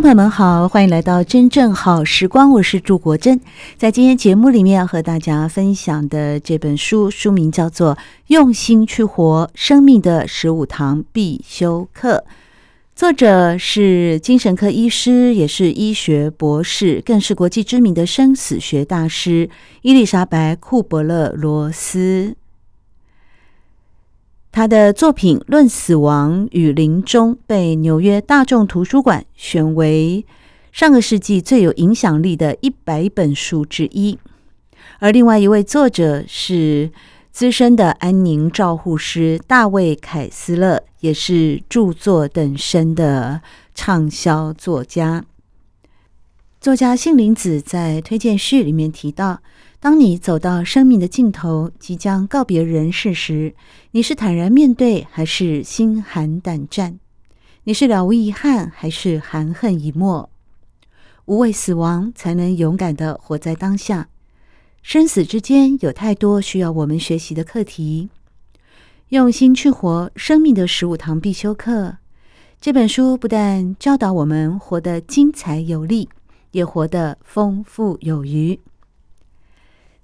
朋友们好，欢迎来到真正好时光，我是朱国珍。在今天节目里面要和大家分享的这本书，书名叫做《用心去活：生命的十五堂必修课》，作者是精神科医师，也是医学博士，更是国际知名的生死学大师伊丽莎白·库伯勒罗斯。他的作品《论死亡与临终》被纽约大众图书馆选为上个世纪最有影响力的一百本书之一。而另外一位作者是资深的安宁照护师大卫·凯斯勒，也是著作等身的畅销作家。作家杏林子在推荐序里面提到，当你走到生命的尽头，即将告别人世时，你是坦然面对，还是心寒胆战？你是了无遗憾，还是含恨以沫？无畏死亡，才能勇敢地活在当下。生死之间，有太多需要我们学习的课题。用心去活，生命的十五堂必修课。这本书不但教导我们活得精彩有力，也活得丰富有余。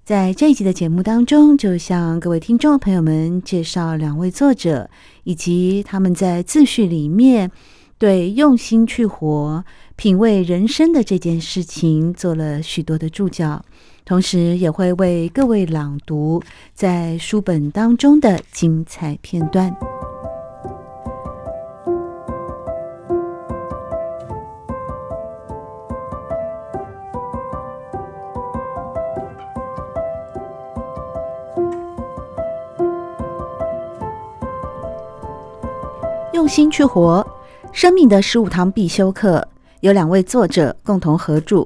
在这一集的节目当中，就向各位听众朋友们介绍两位作者，以及他们在自序里面对用心去活、品味人生的这件事情做了许多的注脚，同时也会为各位朗读在书本当中的精彩片段。用心去活，生命的十五堂必修课，有两位作者共同合著，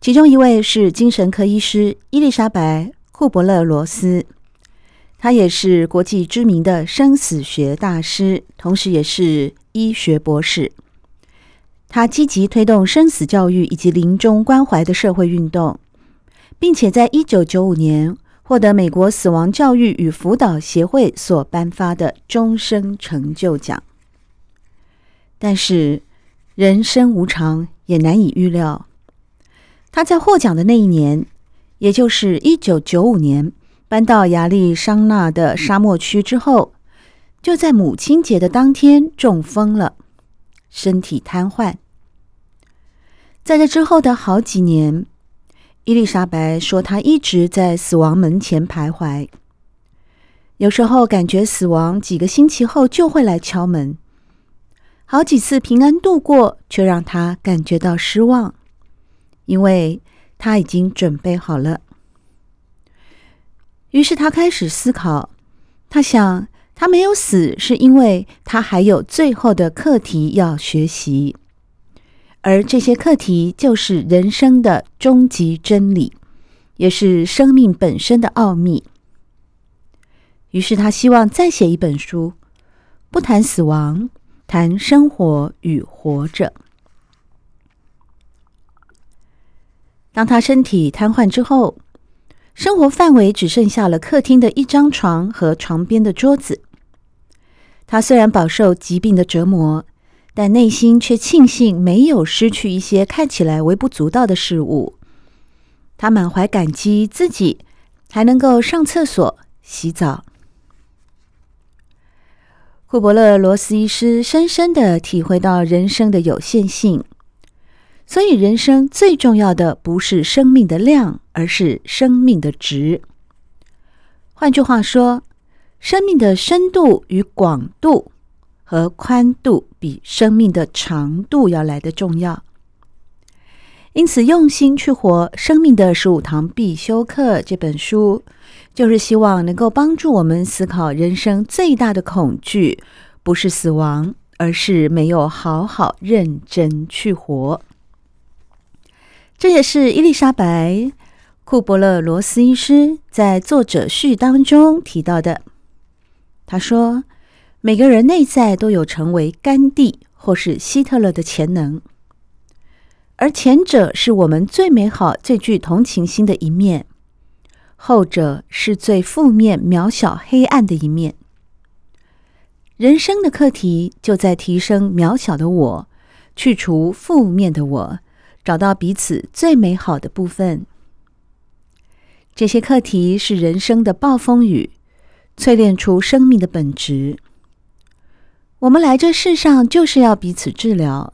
其中一位是精神科医师伊丽莎白·库伯勒罗斯，他也是国际知名的生死学大师，同时也是医学博士。他积极推动生死教育以及临终关怀的社会运动，并且在一九九五年，获得美国死亡教育与辅导协会所颁发的终生成就奖。但是，人生无常，也难以预料。他在获奖的那一年，也就是一九九五年，搬到亚利桑那的沙漠区之后，就在母亲节的当天中风了，身体瘫痪。在这之后的好几年，伊丽莎白说：“她一直在死亡门前徘徊，有时候感觉死亡几个星期后就会来敲门。好几次平安度过，却让她感觉到失望，因为她已经准备好了。于是她开始思考，她想，她没有死，是因为她还有最后的课题要学习。”而这些课题就是人生的终极真理，也是生命本身的奥秘。于是他希望再写一本书，不谈死亡，谈生活与活着。当他身体瘫痪之后，生活范围只剩下了客厅的一张床和床边的桌子。他虽然饱受疾病的折磨。但内心却庆幸没有失去一些看起来微不足道的事物。他满怀感激，自己还能够上厕所、洗澡。库伯勒罗斯医师深深地体会到人生的有限性，所以人生最重要的不是生命的量，而是生命的值。换句话说，生命的深度与广度。和宽度比生命的长度要来得重要。因此，用心去活生命的十五堂必修课这本书，就是希望能够帮助我们思考人生最大的恐惧，不是死亡，而是没有好好认真去活。这也是伊丽莎白·库伯勒罗斯医师在作者序当中提到的。他说：“每个人内在都有成为甘地或是希特勒的潜能。”而前者是我们最美好、最具同情心的一面，后者是最负面、渺小、黑暗的一面。人生的课题就在提升渺小的我，去除负面的我，找到彼此最美好的部分。这些课题是人生的暴风雨，淬炼出生命的本质。我们来这世上就是要彼此治疗。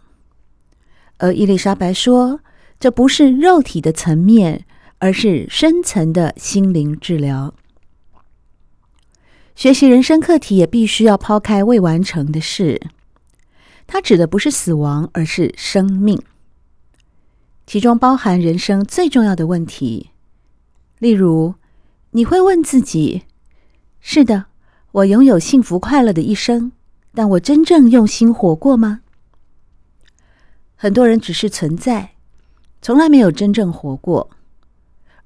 而伊丽莎白说：“这不是肉体的层面，而是深层的心灵治疗。学习人生课题也必须要抛开未完成的事。它指的不是死亡，而是生命，其中包含人生最重要的问题。例如，你会问自己：‘是的，我拥有幸福快乐的一生，但我真正用心活过吗？’”很多人只是存在，从来没有真正活过，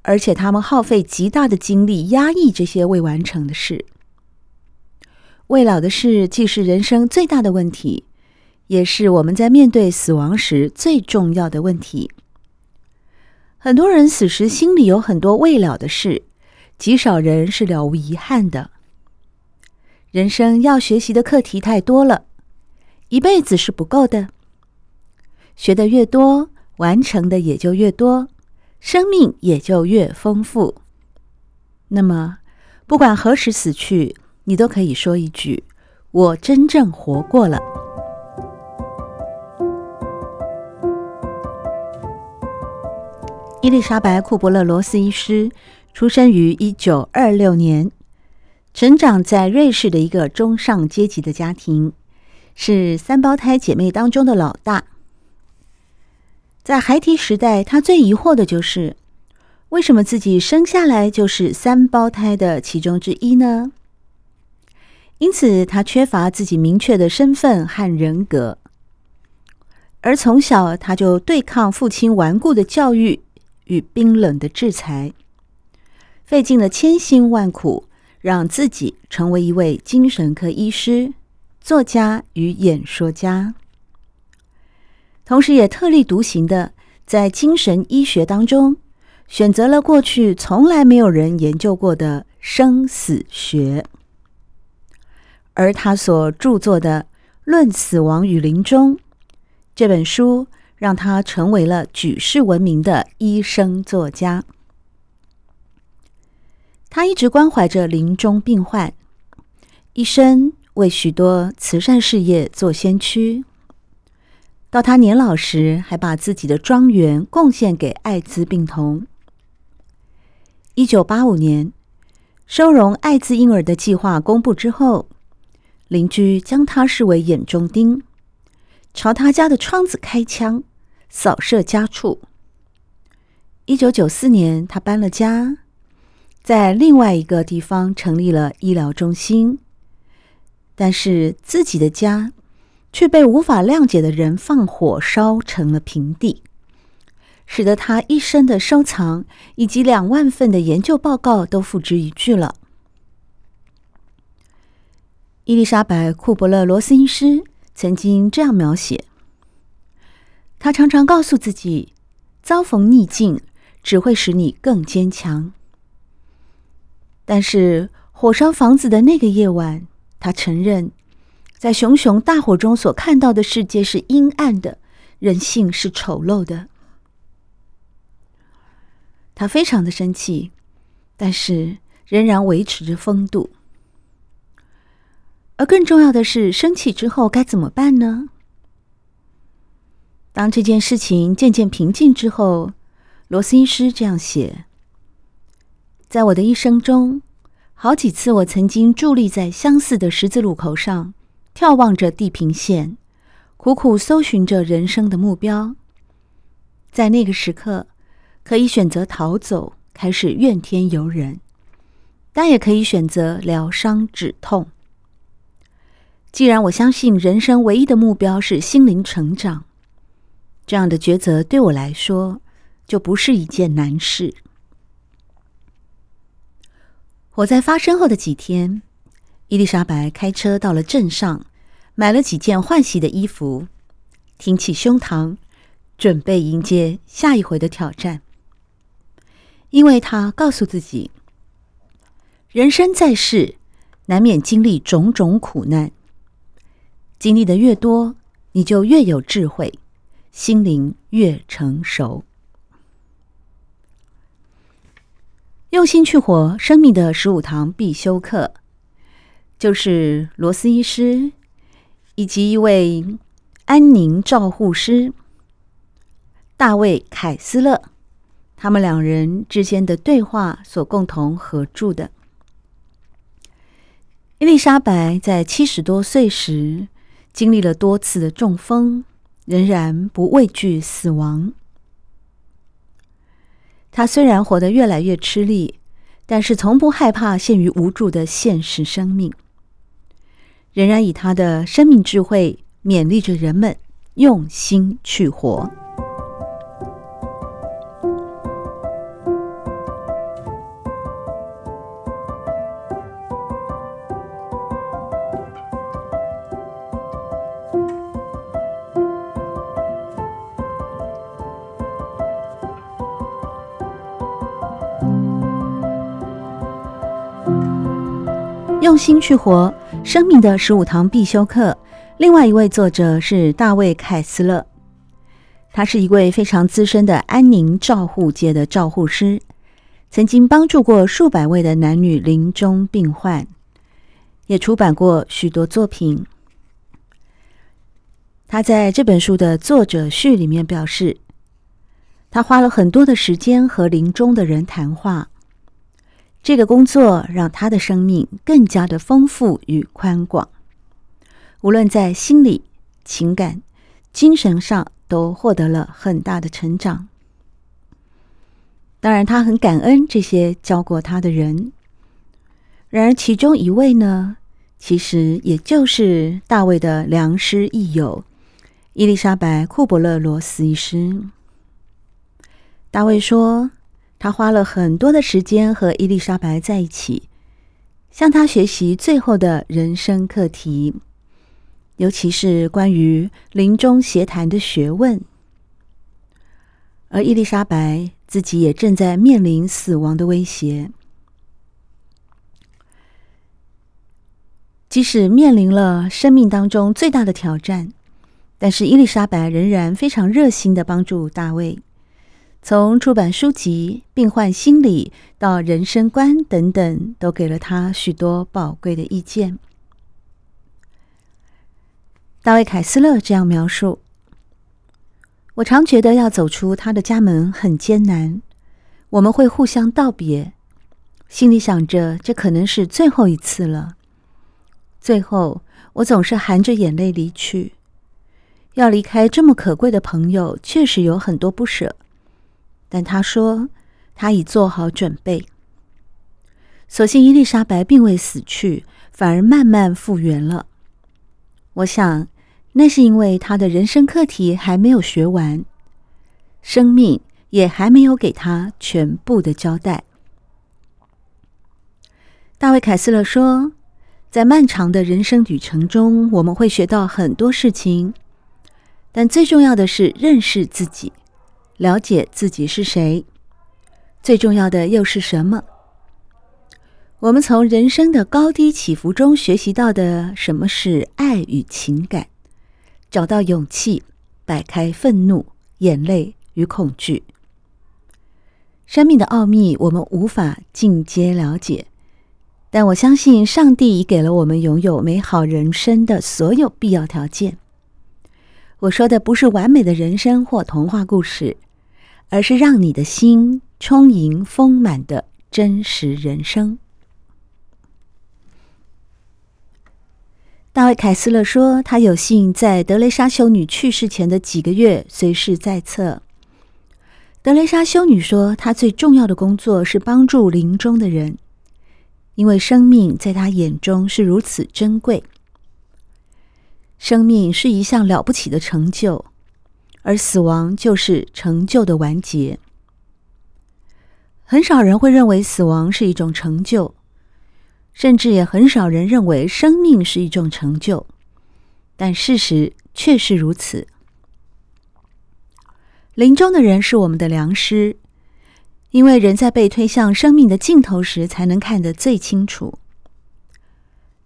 而且他们耗费极大的精力压抑这些未完成的事。未了的事既是人生最大的问题，也是我们在面对死亡时最重要的问题。很多人死时心里有很多未了的事，极少人是了无遗憾的。人生要学习的课题太多了，一辈子是不够的。学得越多，完成的也就越多，生命也就越丰富。那么，不管何时死去，你都可以说一句：“我真正活过了。”伊丽莎白·库伯勒罗斯医师出生于一九二六年，成长在瑞士的一个中上阶级的家庭，是三胞胎姐妹当中的老大。在孩提时代，他最疑惑的就是，为什么自己生下来就是三胞胎的其中之一呢？因此，他缺乏自己明确的身份和人格，而从小他就对抗父亲顽固的教育与冰冷的制裁，费尽了千辛万苦，让自己成为一位精神科医师、作家与演说家。同时，也特立独行的在精神医学当中选择了过去从来没有人研究过的生死学，而他所著作的《论死亡与临终》这本书，让他成为了举世闻名的医生作家。他一直关怀着临终病患，一生为许多慈善事业做先驱。到他年老时，还把自己的庄园贡献给艾滋病童。一九八五年，收容艾滋婴儿的计划公布之后，邻居将他视为眼中钉，朝他家的窗子开枪，扫射家畜。一九九四年，他搬了家，在另外一个地方成立了医疗中心，但是自己的家，却被无法谅解的人放火烧成了平地，使得他一生的收藏以及两万份的研究报告都付之一炬了。伊丽莎白·库伯勒罗斯医师曾经这样描写：他常常告诉自己，遭逢逆境只会使你更坚强。但是火烧房子的那个夜晚，他承认。在熊熊大火中所看到的世界是阴暗的，人性是丑陋的。他非常的生气，但是仍然维持着风度。而更重要的是，生气之后该怎么办呢？当这件事情渐渐平静之后，罗斯医师这样写：在我的一生中，好几次我曾经伫立在相似的十字路口上。眺望着地平线，苦苦搜寻着人生的目标，在那个时刻，可以选择逃走，开始怨天尤人，但也可以选择疗伤止痛。既然我相信人生唯一的目标是心灵成长，这样的抉择对我来说就不是一件难事。火灾发生后的几天，伊丽莎白开车到了镇上，买了几件换洗的衣服，挺起胸膛，准备迎接下一回的挑战。因为她告诉自己，人生在世，难免经历种种苦难，经历的越多，你就越有智慧，心灵越成熟。用心去活，生命的十五堂必修课，就是罗斯医师以及一位安宁照护师大卫·凯斯勒，他们两人之间的对话所共同合著的。伊丽莎白在七十多岁时，经历了多次的中风，仍然不畏惧死亡。他虽然活得越来越吃力，但是从不害怕陷于无助的现实生命，仍然以他的生命智慧勉励着人们用心去活。用心去活，生命的十五堂必修课。另外一位作者是大卫·凯斯勒，他是一位非常资深的安宁照护界的照护师，曾经帮助过数百位的男女临终病患，也出版过许多作品。他在这本书的作者序里面表示，他花了很多的时间和临终的人谈话。这个工作让他的生命更加的丰富与宽广，无论在心理、情感、精神上都获得了很大的成长。当然，他很感恩这些教过他的人。然而，其中一位呢，其实也就是大卫的良师益友伊丽莎白·库伯勒罗斯医师。大卫说。他花了很多的时间和伊丽莎白在一起，向她学习最后的人生课题，尤其是关于临终协谈的学问。而伊丽莎白自己也正在面临死亡的威胁，即使面临了生命当中最大的挑战，但是伊丽莎白仍然非常热心的帮助大卫。从出版书籍、病患心理到人生观等等，都给了他许多宝贵的意见。大卫·凯斯勒这样描述：“我常觉得要走出他的家门很艰难，我们会互相道别，心里想着这可能是最后一次了。最后，我总是含着眼泪离去。要离开这么可贵的朋友，确实有很多不舍。”但他说，他已做好准备。所幸伊丽莎白并未死去，反而慢慢复原了。我想，那是因为他的人生课题还没有学完，生命也还没有给他全部的交代。大卫·凯斯勒说，在漫长的人生旅程中，我们会学到很多事情，但最重要的是认识自己。了解自己是谁，最重要的又是什么？我们从人生的高低起伏中学习到的什么是爱与情感，找到勇气，摆开愤怒、眼泪与恐惧。生命的奥秘我们无法尽皆了解，但我相信上帝已给了我们拥有美好人生的所有必要条件。我说的不是完美的人生或童话故事。而是让你的心充盈丰满的真实人生。大卫·凯斯勒说，他有幸在德雷莎修女去世前的几个月随侍在侧，德雷莎修女说，她最重要的工作是帮助临终的人，因为生命在她眼中是如此珍贵。生命是一项了不起的成就，而死亡就是成就的完结。很少人会认为死亡是一种成就，甚至也很少人认为生命是一种成就，但事实却是如此。临终的人是我们的良师，因为人在被推向生命的尽头时，才能看得最清楚。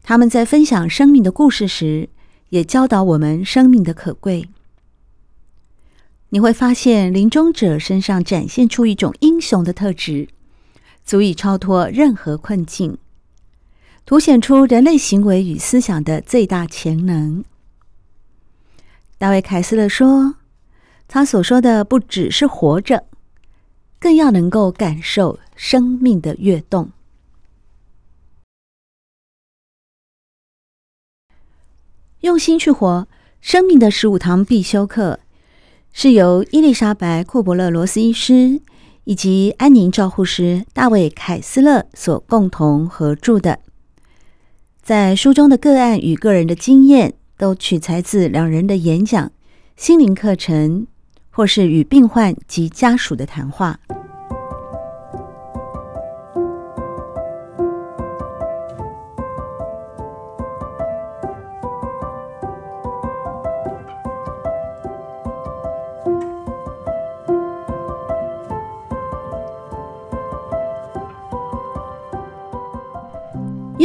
他们在分享生命的故事时，也教导我们生命的可贵。你会发现，临终者身上展现出一种英雄的特质，足以超脱任何困境，凸显出人类行为与思想的最大潜能。大卫·凯斯勒说。他所说的不只是活着，更要能够感受生命的跃动。用心去活，生命的十五堂必修课是由伊丽莎白·库伯勒罗斯医师以及安宁照护师大卫·凯斯勒所共同合著的。在书中的个案与个人的经验都取材自两人的演讲、心灵课程。或是与病患及家属的谈话。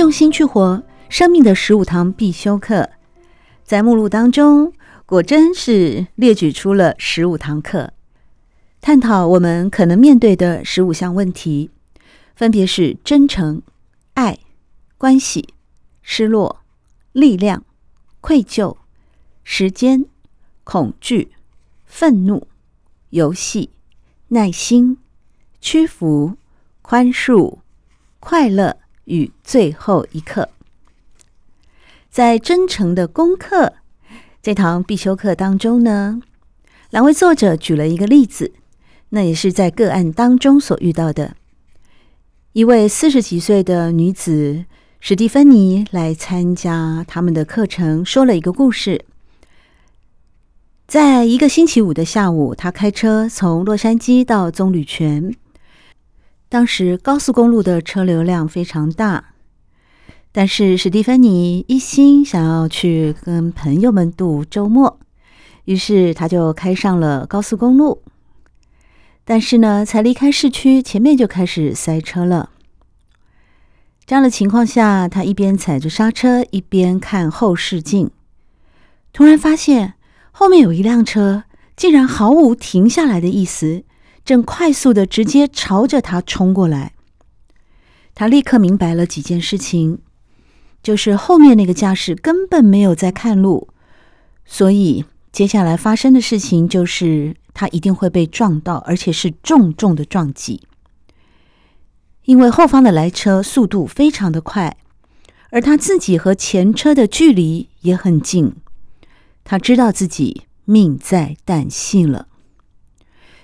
用心去活，生命的十五堂必修课，在目录当中。果真是列举出了十五堂课，探讨我们可能面对的十五项问题，分别是真诚、爱、关系、失落、力量、愧疚、时间、恐惧、愤怒、游戏、耐心、屈服、宽恕、快乐与最后一课。在真诚的功课。这堂必修课当中呢，两位作者举了一个例子，那也是在个案当中所遇到的。一位四十几岁的女子史蒂芬妮来参加他们的课程，说了一个故事。在一个星期五的下午，她开车从洛杉矶到棕榈泉，当时高速公路的车流量非常大。但是史蒂芬妮一心想要去跟朋友们度周末，于是他就开上了高速公路。但是呢，才离开市区，前面就开始塞车了。这样的情况下，他一边踩着刹车，一边看后视镜，突然发现后面有一辆车，竟然毫无停下来的意思，正快速的直接朝着他冲过来。他立刻明白了几件事情。就是后面那个驾驶根本没有在看路，所以接下来发生的事情就是他一定会被撞到，而且是重重的撞击。因为后方的来车速度非常的快，而他自己和前车的距离也很近，他知道自己命在旦夕了。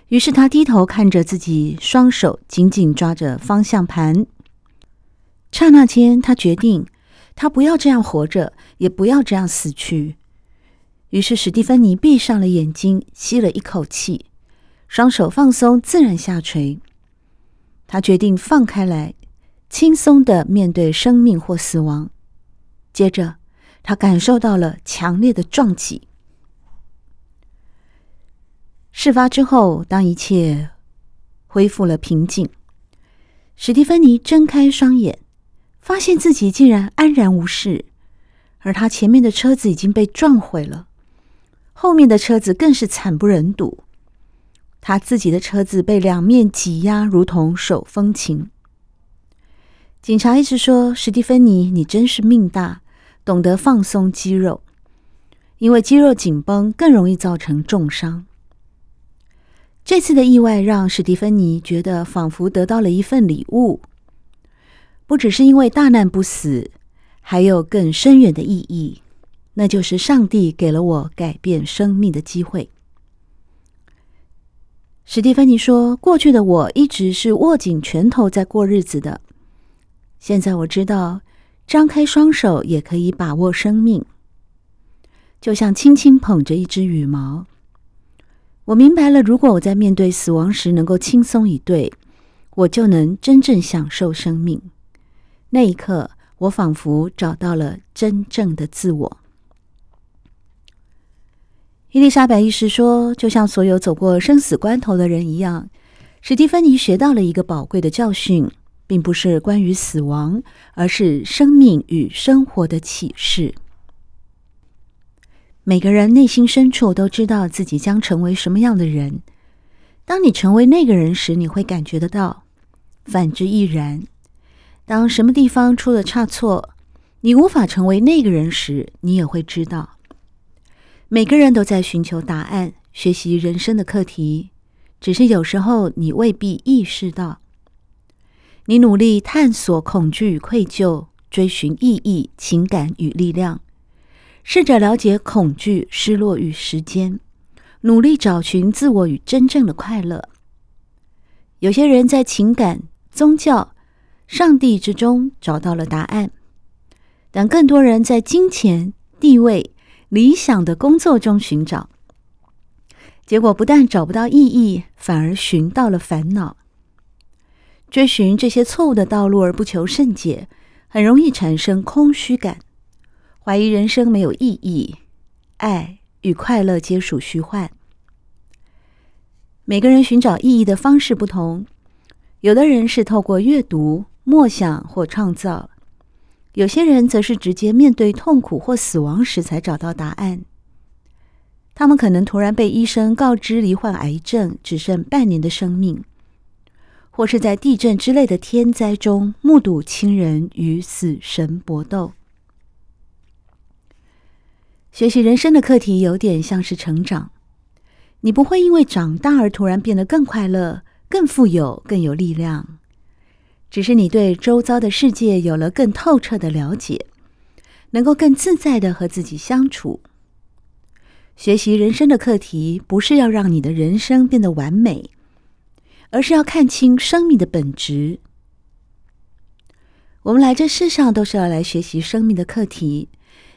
于是他低头看着自己，双手紧紧抓着方向盘。刹那间，他决定。他不要这样活着，也不要这样死去。于是史蒂芬妮闭上了眼睛，吸了一口气，双手放松，自然下垂。他决定放开来，轻松的面对生命或死亡。接着，他感受到了强烈的撞击。事发之后，当一切恢复了平静，史蒂芬妮睁开双眼。发现自己竟然安然无事，而他前面的车子已经被撞毁了，后面的车子更是惨不忍睹。他自己的车子被两面挤压，如同手风琴。警察一直说：“史蒂芬妮，你真是命大，懂得放松肌肉，因为肌肉紧绷更容易造成重伤。”这次的意外让史蒂芬妮觉得仿佛得到了一份礼物。不只是因为大难不死，还有更深远的意义，那就是上帝给了我改变生命的机会。史蒂芬妮说：“过去的我一直是握紧拳头在过日子的，现在我知道，张开双手也可以把握生命，就像轻轻捧着一只羽毛。我明白了，如果我在面对死亡时能够轻松以对，我就能真正享受生命。那一刻，我仿佛找到了真正的自我。”伊丽莎白医师说：“就像所有走过生死关头的人一样，史蒂芬妮学到了一个宝贵的教训，并不是关于死亡，而是生命与生活的启示。每个人内心深处都知道自己将成为什么样的人。当你成为那个人时，你会感觉得到；反之亦然。当什么地方出了差错，你无法成为那个人时，你也会知道。”每个人都在寻求答案，学习人生的课题，只是有时候你未必意识到。你努力探索恐惧与愧疚，追寻意义、情感与力量，试着了解恐惧、失落与时间，努力找寻自我与真正的快乐。有些人在情感、宗教、上帝之中找到了答案，但更多人在金钱、地位。理想的工作中寻找，结果不但找不到意义，反而寻到了烦恼。追寻这些错误的道路而不求甚解，很容易产生空虚感，怀疑人生没有意义，爱与快乐皆属虚幻。每个人寻找意义的方式不同，有的人是透过阅读、默想或创造。有些人则是直接面对痛苦或死亡时才找到答案。他们可能突然被医生告知罹患癌症，只剩半年的生命，或是在地震之类的天灾中目睹亲人与死神搏斗。学习人生的课题有点像是成长，你不会因为长大而突然变得更快乐、更富有、更有力量。只是你对周遭的世界有了更透彻的了解，能够更自在地和自己相处。学习人生的课题，不是要让你的人生变得完美，而是要看清生命的本质。我们来这世上都是要来学习生命的课题，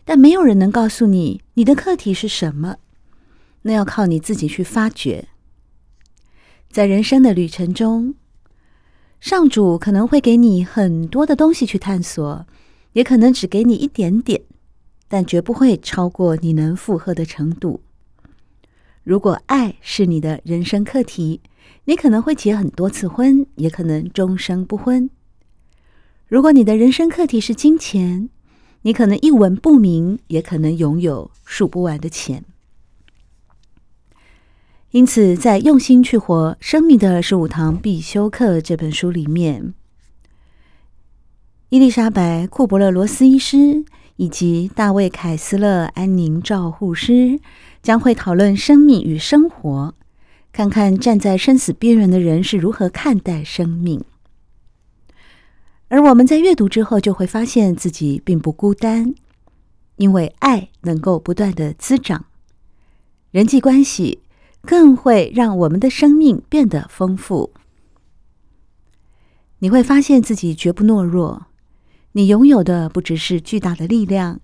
但没有人能告诉你你的课题是什么，那要靠你自己去发掘。在人生的旅程中，上主可能会给你很多的东西去探索，也可能只给你一点点，但绝不会超过你能负荷的程度。如果爱是你的人生课题，你可能会结很多次婚，也可能终生不婚。如果你的人生课题是金钱，你可能一文不名，也可能拥有数不完的钱。因此，在《用心去活：生命的十五堂必修课》这本书里面，伊丽莎白·库伯勒罗斯医师以及大卫·凯斯勒安宁照护师将会讨论生命与生活，看看站在生死边缘的人是如何看待生命。而我们在阅读之后，就会发现自己并不孤单，因为爱能够不断的滋长人际关系。更会让我们的生命变得丰富。你会发现自己绝不懦弱，你拥有的不只是巨大的力量，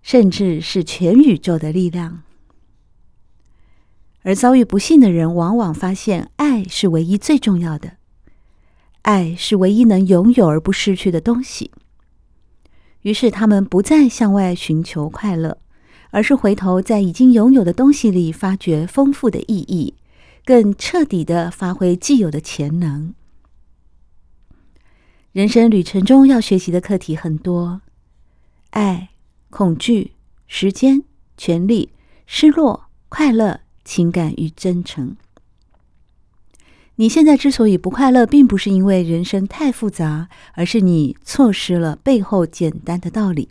甚至是全宇宙的力量。而遭遇不幸的人，往往发现爱是唯一最重要的，爱是唯一能拥有而不失去的东西。于是，他们不再向外寻求快乐。而是回头在已经拥有的东西里发掘丰富的意义，更彻底的发挥既有的潜能。人生旅程中要学习的课题很多：爱、恐惧、时间、权力、失落、快乐、情感与真诚。你现在之所以不快乐，并不是因为人生太复杂，而是你错失了背后简单的道理。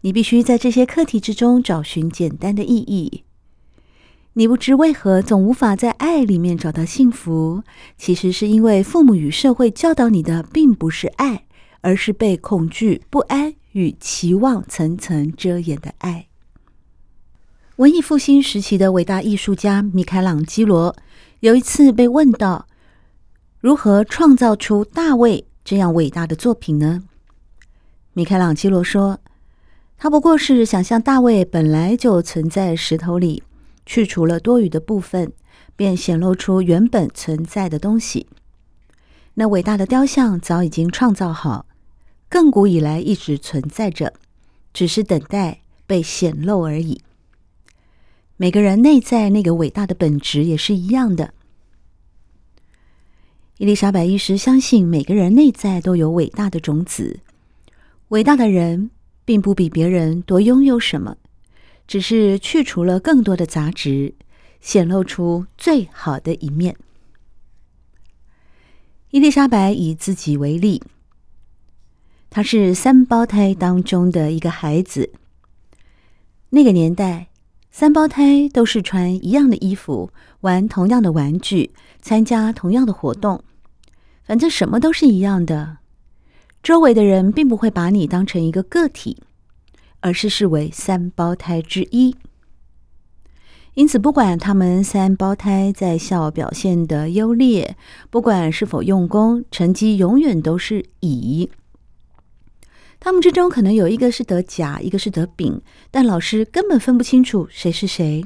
你必须在这些课题之中找寻简单的意义。你不知为何总无法在爱里面找到幸福，其实是因为父母与社会教导你的并不是爱，而是被恐惧、不安与期望层层遮掩的爱。文艺复兴时期的伟大艺术家米开朗基罗有一次被问到如何创造出大卫这样伟大的作品呢？米开朗基罗说，他不过是想象大卫本来就存在石头里，去除了多余的部分，便显露出原本存在的东西。那伟大的雕像早已经创造好，亘古以来一直存在着，只是等待被显露而已。每个人内在那个伟大的本质也是一样的。伊丽莎白医师相信，每个人内在都有伟大的种子。伟大的人并不比别人多拥有什么，只是去除了更多的杂质，显露出最好的一面。伊丽莎白以自己为例，她是三胞胎当中的一个孩子。那个年代。三胞胎都是穿一样的衣服，玩同样的玩具，参加同样的活动，反正什么都是一样的。周围的人并不会把你当成一个个体，而是视为三胞胎之一。因此，不管他们三胞胎在校表现的优劣，不管是否用功，成绩永远都是乙。他们之中可能有一个是得甲，一个是得丙，但老师根本分不清楚谁是谁。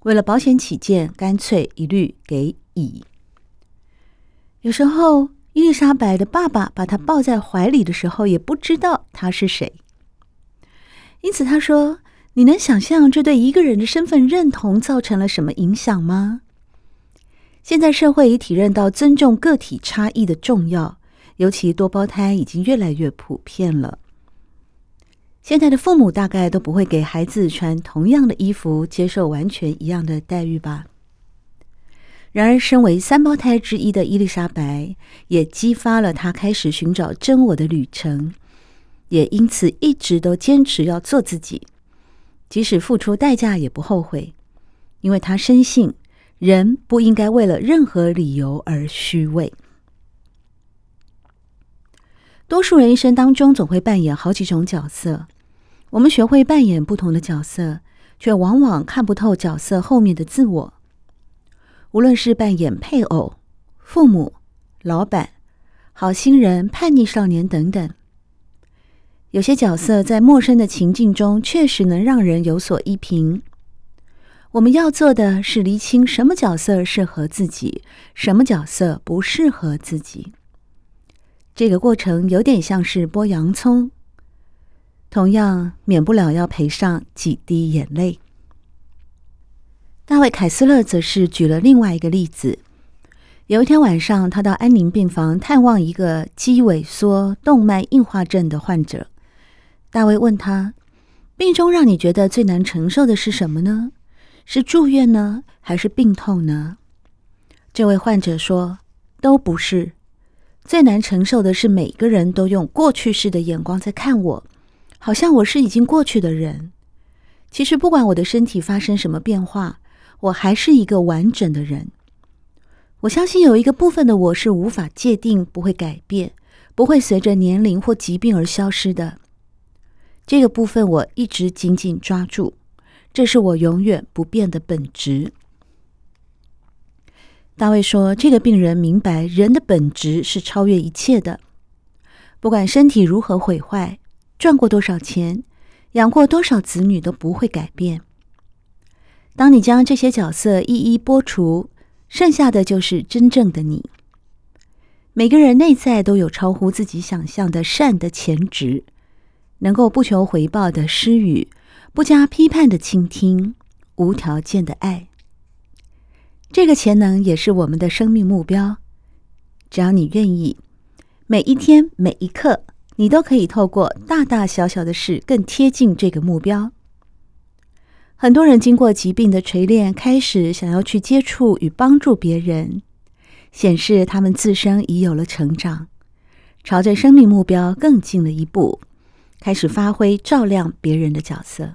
为了保险起见，干脆一律给乙。有时候，伊丽莎白的爸爸把她抱在怀里的时候，也不知道她是谁。因此，他说：“你能想象这对一个人的身份认同造成了什么影响吗？”现在社会已体认到尊重个体差异的重要，尤其多胞胎已经越来越普遍了。现在的父母大概都不会给孩子穿同样的衣服，接受完全一样的待遇吧。然而，身为三胞胎之一的伊丽莎白，也激发了她开始寻找真我的旅程，也因此一直都坚持要做自己，即使付出代价也不后悔，因为她深信人不应该为了任何理由而虚伪。多数人一生当中总会扮演好几种角色，我们学会扮演不同的角色，却往往看不透角色后面的自我。无论是扮演配偶、父母、老板、好心人、叛逆少年等等，有些角色在陌生的情境中确实能让人有所依凭。我们要做的是厘清什么角色适合自己，什么角色不适合自己。这个过程有点像是剥洋葱，同样免不了要赔上几滴眼泪。大卫·凯斯勒则是举了另外一个例子：有一天晚上，他到安宁病房探望一个肌萎缩动脉硬化症的患者。大卫问他：“病中让你觉得最难承受的是什么呢？是住院呢，还是病痛呢？”这位患者说：“都不是。”最难承受的是，每个人都用过去式的眼光在看我，好像我是已经过去的人。其实，不管我的身体发生什么变化，我还是一个完整的人。我相信有一个部分的我是无法界定、不会改变、不会随着年龄或疾病而消失的。这个部分我一直紧紧抓住，这是我永远不变的本质。大卫说：“这个病人明白，人的本质是超越一切的。不管身体如何毁坏，赚过多少钱，养过多少子女，都不会改变。当你将这些角色一一剥除，剩下的就是真正的你。每个人内在都有超乎自己想象的善的潜质，能够不求回报的施予，不加批判的倾听，无条件的爱。”这个潜能也是我们的生命目标。只要你愿意，每一天每一刻，你都可以透过大大小小的事，更贴近这个目标。很多人经过疾病的锤炼，开始想要去接触与帮助别人，显示他们自身已有了成长，朝着生命目标更近了一步，开始发挥照亮别人的角色。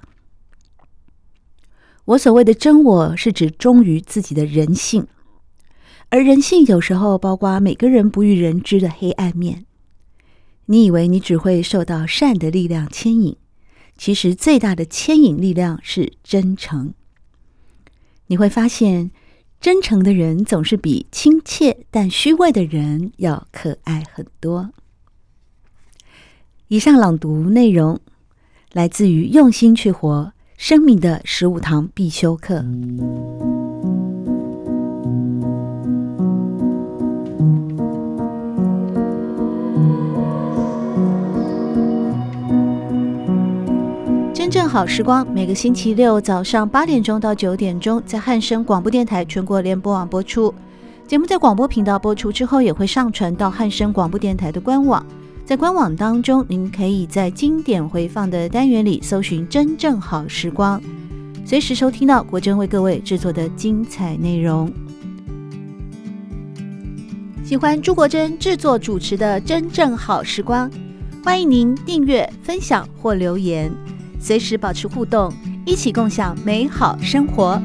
我所谓的真我是指忠于自己的人性，而人性有时候包括每个人不欲人知的黑暗面。你以为你只会受到善的力量牵引，其实最大的牵引力量是真诚。你会发现，真诚的人总是比亲切但虚伪的人要可爱很多。以上朗读内容来自于《用心去活：生命的十五堂必修课》。真正好时光，每个星期六早上八点钟到九点钟，在汉声广播电台全国联播网播出。节目在广播频道播出之后，也会上传到汉声广播电台的官网。在官网当中，您可以在经典回放的单元里搜寻“真正好时光”，随时收听到国珍为各位制作的精彩内容。喜欢朱国珍制作主持的《真正好时光》，欢迎您订阅、分享或留言。随时保持互动，一起共享美好生活。